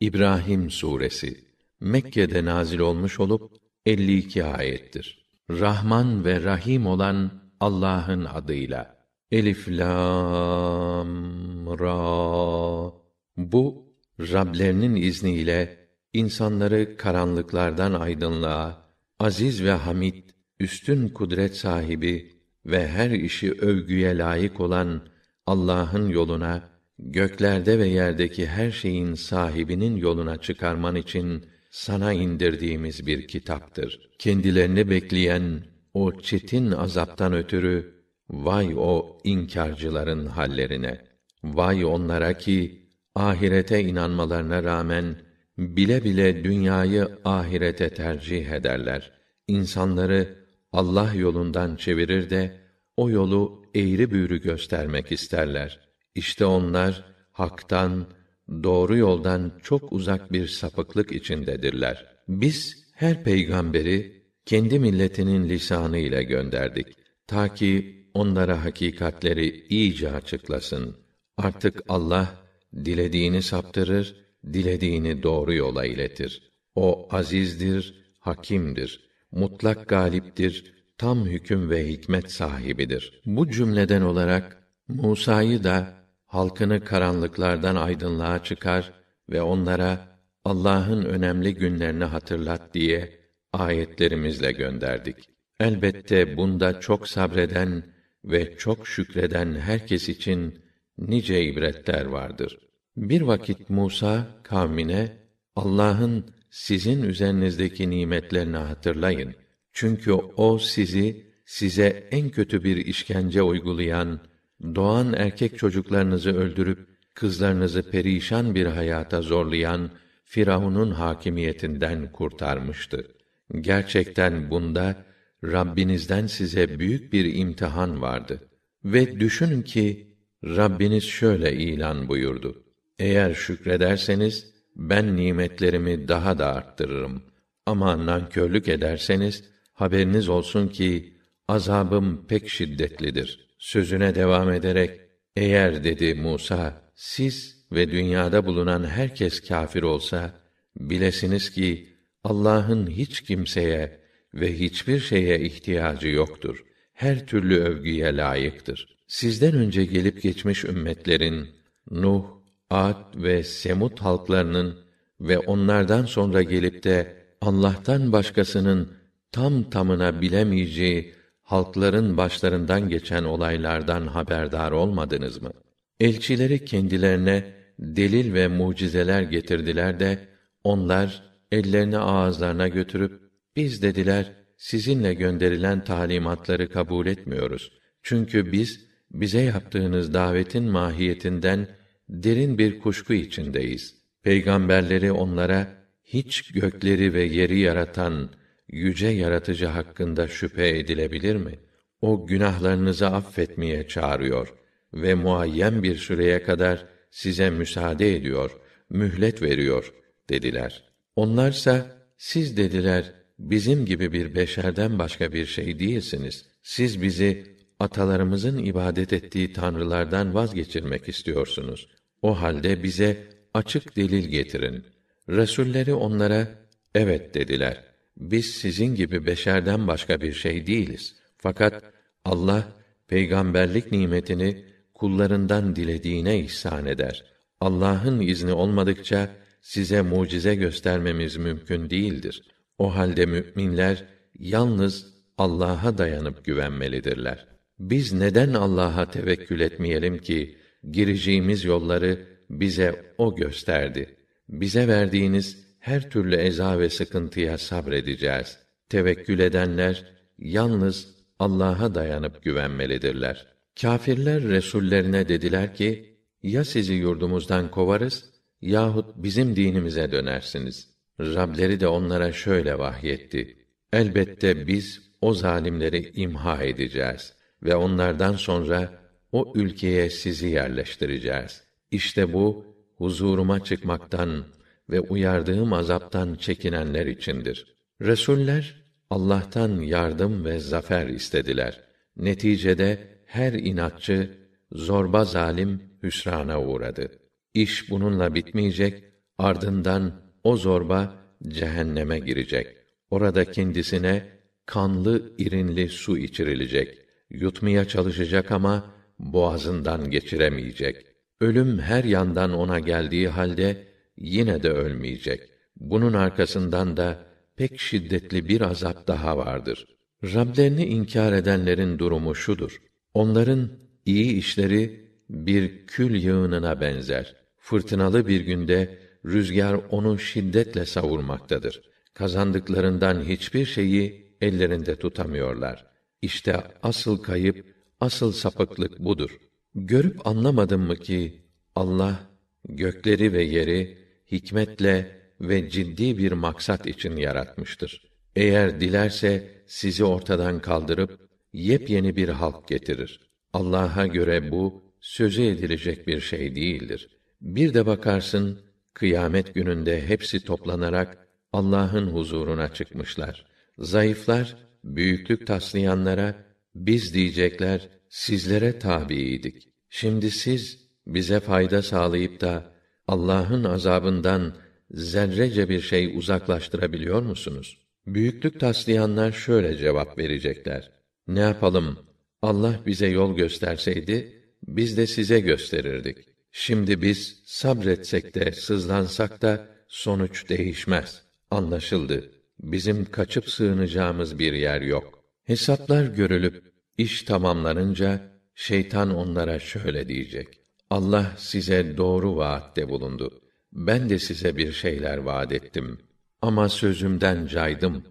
İbrahim suresi Mekke'de nazil olmuş olup 52 ayettir. Rahman ve Rahim olan Allah'ın adıyla. Elif lam ra. Bu Rablerinin izniyle insanları karanlıklardan aydınlığa, aziz ve hamid, üstün kudret sahibi ve her işi övgüye layık olan Allah'ın yoluna göklerde ve yerdeki her şeyin sahibinin yoluna çıkarman için sana indirdiğimiz bir kitaptır. Kendilerini bekleyen o çetin azaptan ötürü vay o inkarcıların hallerine. Vay onlara ki ahirete inanmalarına rağmen bile bile dünyayı ahirete tercih ederler. İnsanları Allah yolundan çevirir de o yolu eğri büğrü göstermek isterler. İşte onlar haktan, doğru yoldan çok uzak bir sapıklık içindedirler. Biz her peygamberi kendi milletinin lisanı ile gönderdik ta ki onlara hakikatleri iyice açıklasın. Artık Allah dilediğini saptırır, dilediğini doğru yola iletir. O azizdir, hakimdir, mutlak galiptir, tam hüküm ve hikmet sahibidir. Bu cümleden olarak Musa'yı da halkını karanlıklardan aydınlığa çıkar ve onlara Allah'ın önemli günlerini hatırlat diye ayetlerimizle gönderdik. Elbette bunda çok sabreden ve çok şükreden herkes için nice ibretler vardır. Bir vakit Musa kavmine Allah'ın sizin üzerinizdeki nimetlerini hatırlayın. Çünkü o sizi size en kötü bir işkence uygulayan doğan erkek çocuklarınızı öldürüp kızlarınızı perişan bir hayata zorlayan Firavun'un hakimiyetinden kurtarmıştı. Gerçekten bunda Rabbinizden size büyük bir imtihan vardı. Ve düşünün ki Rabbiniz şöyle ilan buyurdu. Eğer şükrederseniz ben nimetlerimi daha da arttırırım. Ama nankörlük ederseniz haberiniz olsun ki azabım pek şiddetlidir.'' Sözüne devam ederek eğer dedi Musa siz ve dünyada bulunan herkes kâfir olsa bilesiniz ki Allah'ın hiç kimseye ve hiçbir şeye ihtiyacı yoktur. Her türlü övgüye layıktır. Sizden önce gelip geçmiş ümmetlerin Nuh, Ad ve Semut halklarının ve onlardan sonra gelip de Allah'tan başkasının tam tamına bilemeyeceği halkların başlarından geçen olaylardan haberdar olmadınız mı? Elçileri kendilerine delil ve mucizeler getirdiler de onlar ellerini ağızlarına götürüp biz dediler sizinle gönderilen talimatları kabul etmiyoruz. Çünkü biz bize yaptığınız davetin mahiyetinden derin bir kuşku içindeyiz. Peygamberleri onlara hiç gökleri ve yeri yaratan yüce yaratıcı hakkında şüphe edilebilir mi? O günahlarınızı affetmeye çağırıyor ve muayyen bir süreye kadar size müsaade ediyor, mühlet veriyor dediler. Onlarsa siz dediler bizim gibi bir beşerden başka bir şey değilsiniz. Siz bizi atalarımızın ibadet ettiği tanrılardan vazgeçirmek istiyorsunuz. O halde bize açık delil getirin. Resulleri onlara evet dediler biz sizin gibi beşerden başka bir şey değiliz. Fakat Allah peygamberlik nimetini kullarından dilediğine ihsan eder. Allah'ın izni olmadıkça size mucize göstermemiz mümkün değildir. O halde müminler yalnız Allah'a dayanıp güvenmelidirler. Biz neden Allah'a tevekkül etmeyelim ki gireceğimiz yolları bize o gösterdi. Bize verdiğiniz her türlü eza ve sıkıntıya sabredeceğiz. Tevekkül edenler yalnız Allah'a dayanıp güvenmelidirler. Kâfirler resullerine dediler ki: Ya sizi yurdumuzdan kovarız yahut bizim dinimize dönersiniz. Rableri de onlara şöyle vahyetti: Elbette biz o zalimleri imha edeceğiz ve onlardan sonra o ülkeye sizi yerleştireceğiz. İşte bu huzuruma çıkmaktan ve uyardığım azaptan çekinenler içindir. Resuller Allah'tan yardım ve zafer istediler. Neticede her inatçı, zorba zalim hüsrana uğradı. İş bununla bitmeyecek, Ardından o zorba cehenneme girecek. Orada kendisine kanlı irinli su içirilecek. Yutmaya çalışacak ama boğazından geçiremeyecek. Ölüm her yandan ona geldiği halde yine de ölmeyecek. Bunun arkasından da pek şiddetli bir azap daha vardır. Rablerini inkar edenlerin durumu şudur. Onların iyi işleri bir kül yığınına benzer. Fırtınalı bir günde rüzgar onu şiddetle savurmaktadır. Kazandıklarından hiçbir şeyi ellerinde tutamıyorlar. İşte asıl kayıp, asıl sapıklık budur. Görüp anlamadın mı ki Allah gökleri ve yeri hikmetle ve ciddi bir maksat için yaratmıştır. Eğer dilerse sizi ortadan kaldırıp yepyeni bir halk getirir. Allah'a göre bu sözü edilecek bir şey değildir. Bir de bakarsın kıyamet gününde hepsi toplanarak Allah'ın huzuruna çıkmışlar. Zayıflar büyüklük taslayanlara biz diyecekler sizlere tabiiydik. Şimdi siz bize fayda sağlayıp da Allah'ın azabından zerrece bir şey uzaklaştırabiliyor musunuz? Büyüklük taslayanlar şöyle cevap verecekler. Ne yapalım? Allah bize yol gösterseydi, biz de size gösterirdik. Şimdi biz sabretsek de, sızlansak da sonuç değişmez. Anlaşıldı. Bizim kaçıp sığınacağımız bir yer yok. Hesaplar görülüp iş tamamlanınca şeytan onlara şöyle diyecek: Allah size doğru vaatte bulundu. Ben de size bir şeyler vaat ettim. Ama sözümden caydım.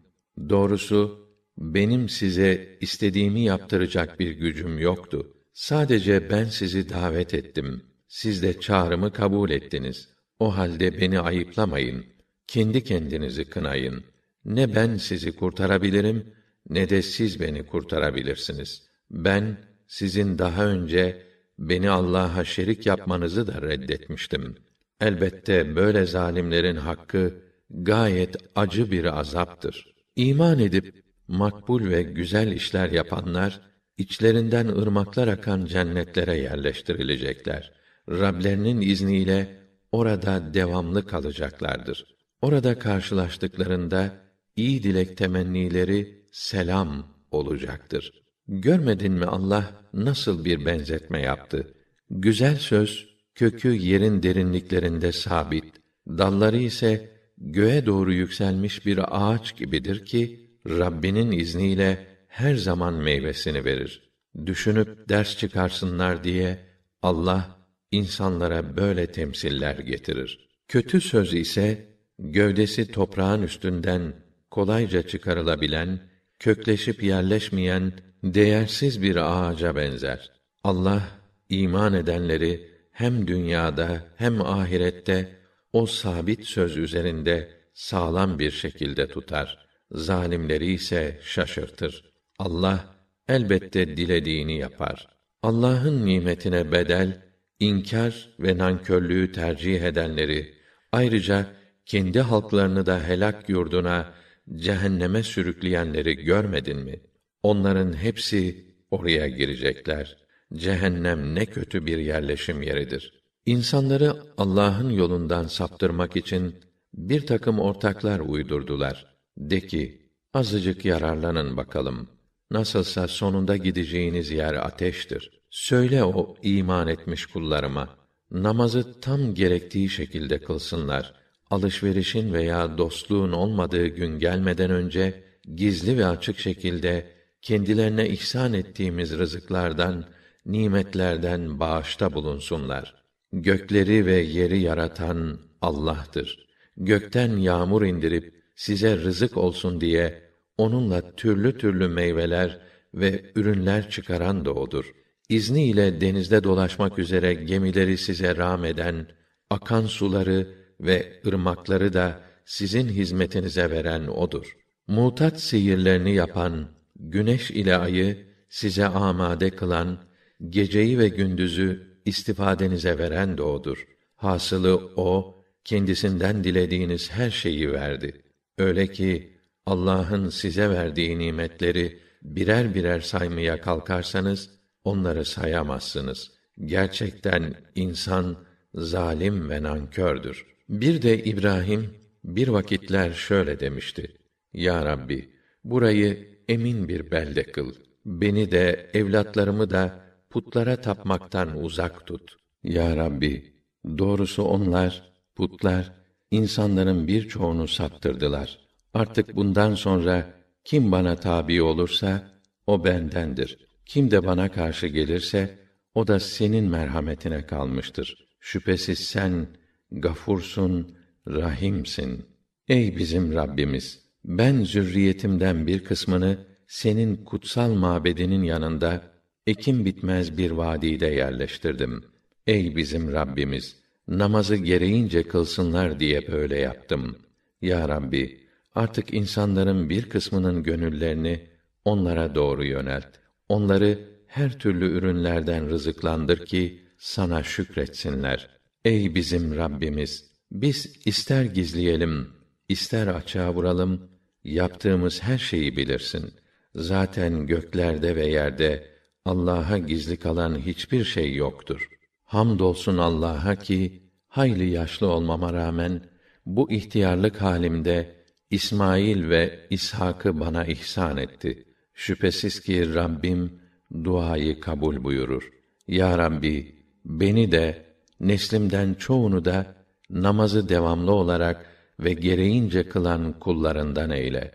Doğrusu benim size istediğimi yaptıracak bir gücüm yoktu. Sadece ben sizi davet ettim. Siz de çağrımı kabul ettiniz. O halde beni ayıplamayın. Kendi kendinizi kınayın. Ne ben sizi kurtarabilirim, ne de siz beni kurtarabilirsiniz. Ben sizin daha önce beni Allah'a şerik yapmanızı da reddetmiştim. Elbette böyle zalimlerin hakkı gayet acı bir azaptır. İman edip makbul ve güzel işler yapanlar içlerinden ırmaklar akan cennetlere yerleştirilecekler. Rablerinin izniyle orada devamlı kalacaklardır. Orada karşılaştıklarında iyi dilek temennileri selam olacaktır. Görmedin mi Allah nasıl bir benzetme yaptı? Güzel söz kökü yerin derinliklerinde sabit, dalları ise göğe doğru yükselmiş bir ağaç gibidir ki Rabbinin izniyle her zaman meyvesini verir. Düşünüp ders çıkarsınlar diye Allah insanlara böyle temsiller getirir. Kötü söz ise gövdesi toprağın üstünden kolayca çıkarılabilen, kökleşip yerleşmeyen değersiz bir ağaca benzer. Allah iman edenleri hem dünyada hem ahirette o sabit söz üzerinde sağlam bir şekilde tutar. Zalimleri ise şaşırtır. Allah elbette dilediğini yapar. Allah'ın nimetine bedel inkar ve nankörlüğü tercih edenleri ayrıca kendi halklarını da helak yurduna cehenneme sürükleyenleri görmedin mi? Onların hepsi oraya girecekler. Cehennem ne kötü bir yerleşim yeridir. İnsanları Allah'ın yolundan saptırmak için bir takım ortaklar uydurdular. De ki, azıcık yararlanın bakalım. Nasılsa sonunda gideceğiniz yer ateştir. Söyle o iman etmiş kullarıma, namazı tam gerektiği şekilde kılsınlar. Alışverişin veya dostluğun olmadığı gün gelmeden önce, gizli ve açık şekilde kendilerine ihsan ettiğimiz rızıklardan, nimetlerden bağışta bulunsunlar. Gökleri ve yeri yaratan Allah'tır. Gökten yağmur indirip size rızık olsun diye onunla türlü türlü meyveler ve ürünler çıkaran da odur. İzni ile denizde dolaşmak üzere gemileri size rağm eden, akan suları ve ırmakları da sizin hizmetinize veren odur. Mutat sihirlerini yapan, güneş ile ayı size amade kılan, geceyi ve gündüzü istifadenize veren de odur. Hasılı o, kendisinden dilediğiniz her şeyi verdi. Öyle ki, Allah'ın size verdiği nimetleri birer birer saymaya kalkarsanız, onları sayamazsınız. Gerçekten insan, zalim ve nankördür. Bir de İbrahim bir vakitler şöyle demişti: Ya Rabbi, burayı emin bir belde kıl. Beni de evlatlarımı da putlara tapmaktan uzak tut. Ya Rabbi, doğrusu onlar putlar insanların birçoğunu saptırdılar. Artık bundan sonra kim bana tabi olursa o bendendir. Kim de bana karşı gelirse o da senin merhametine kalmıştır. Şüphesiz sen gafursun, rahimsin. Ey bizim Rabbimiz, ben zürriyetimden bir kısmını senin kutsal mabedinin yanında ekim bitmez bir vadide yerleştirdim. Ey bizim Rabbimiz, namazı gereğince kılsınlar diye böyle yaptım. Ya Rabbi, artık insanların bir kısmının gönüllerini onlara doğru yönelt. Onları her türlü ürünlerden rızıklandır ki sana şükretsinler. Ey bizim Rabbimiz, biz ister gizleyelim, ister açığa vuralım, yaptığımız her şeyi bilirsin. Zaten göklerde ve yerde Allah'a gizli kalan hiçbir şey yoktur. Hamdolsun Allah'a ki hayli yaşlı olmama rağmen bu ihtiyarlık halimde İsmail ve İshak'ı bana ihsan etti. Şüphesiz ki Rabbim duayı kabul buyurur. Ya Rabbi, beni de neslimden çoğunu da namazı devamlı olarak ve gereğince kılan kullarından eyle.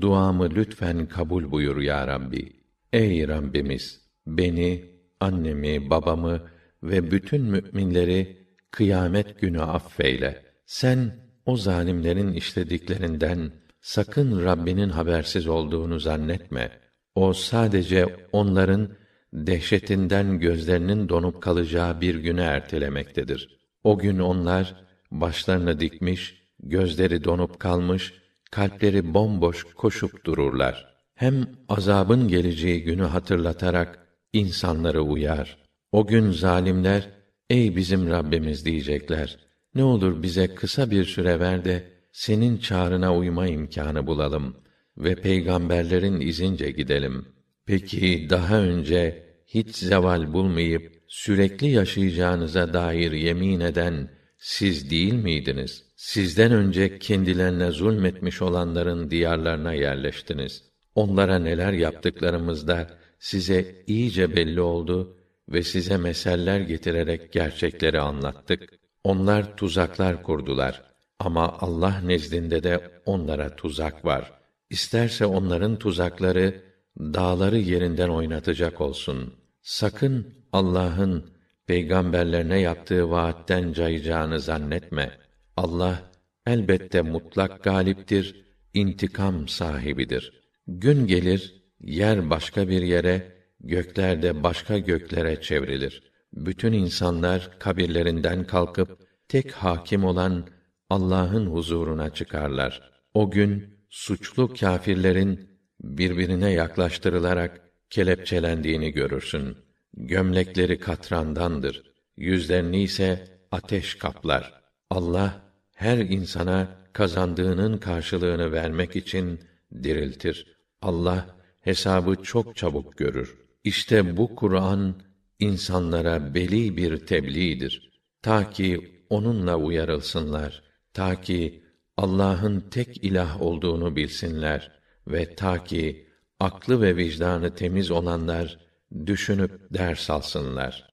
Duamı lütfen kabul buyur ya Rabbi. Ey Rabbimiz, beni, annemi, babamı ve bütün müminleri kıyamet günü affeyle. Sen o zalimlerin işlediklerinden sakın Rabbinin habersiz olduğunu zannetme. O sadece onların dehşetinden gözlerinin donup kalacağı bir güne ertelemektedir. O gün onlar başlarını dikmiş, gözleri donup kalmış, kalpleri bomboş koşup dururlar. Hem azabın geleceği günü hatırlatarak insanları uyar. O gün zalimler ey bizim Rabbimiz diyecekler. Ne olur bize kısa bir süre ver de senin çağrına uyma imkanı bulalım ve peygamberlerin izince gidelim. Peki daha önce hiç zeval bulmayıp sürekli yaşayacağınıza dair yemin eden siz değil miydiniz? Sizden önce kendilerine zulmetmiş olanların diyarlarına yerleştiniz. Onlara neler yaptıklarımızda size iyice belli oldu ve size meseller getirerek gerçekleri anlattık. Onlar tuzaklar kurdular ama Allah nezdinde de onlara tuzak var. İsterse onların tuzakları dağları yerinden oynatacak olsun. Sakın Allah'ın peygamberlerine yaptığı vaatten cayacağını zannetme. Allah elbette mutlak galiptir, intikam sahibidir. Gün gelir, yer başka bir yere, gökler de başka göklere çevrilir. Bütün insanlar kabirlerinden kalkıp tek hakim olan Allah'ın huzuruna çıkarlar. O gün suçlu kâfirlerin birbirine yaklaştırılarak kelepçelendiğini görürsün. Gömlekleri katrandandır. Yüzlerini ise ateş kaplar. Allah her insana kazandığının karşılığını vermek için diriltir. Allah hesabı çok çabuk görür. İşte bu Kur'an insanlara beli bir tebliğdir. Ta ki onunla uyarılsınlar. Ta ki Allah'ın tek ilah olduğunu bilsinler ve ta ki aklı ve vicdanı temiz olanlar düşünüp ders alsınlar.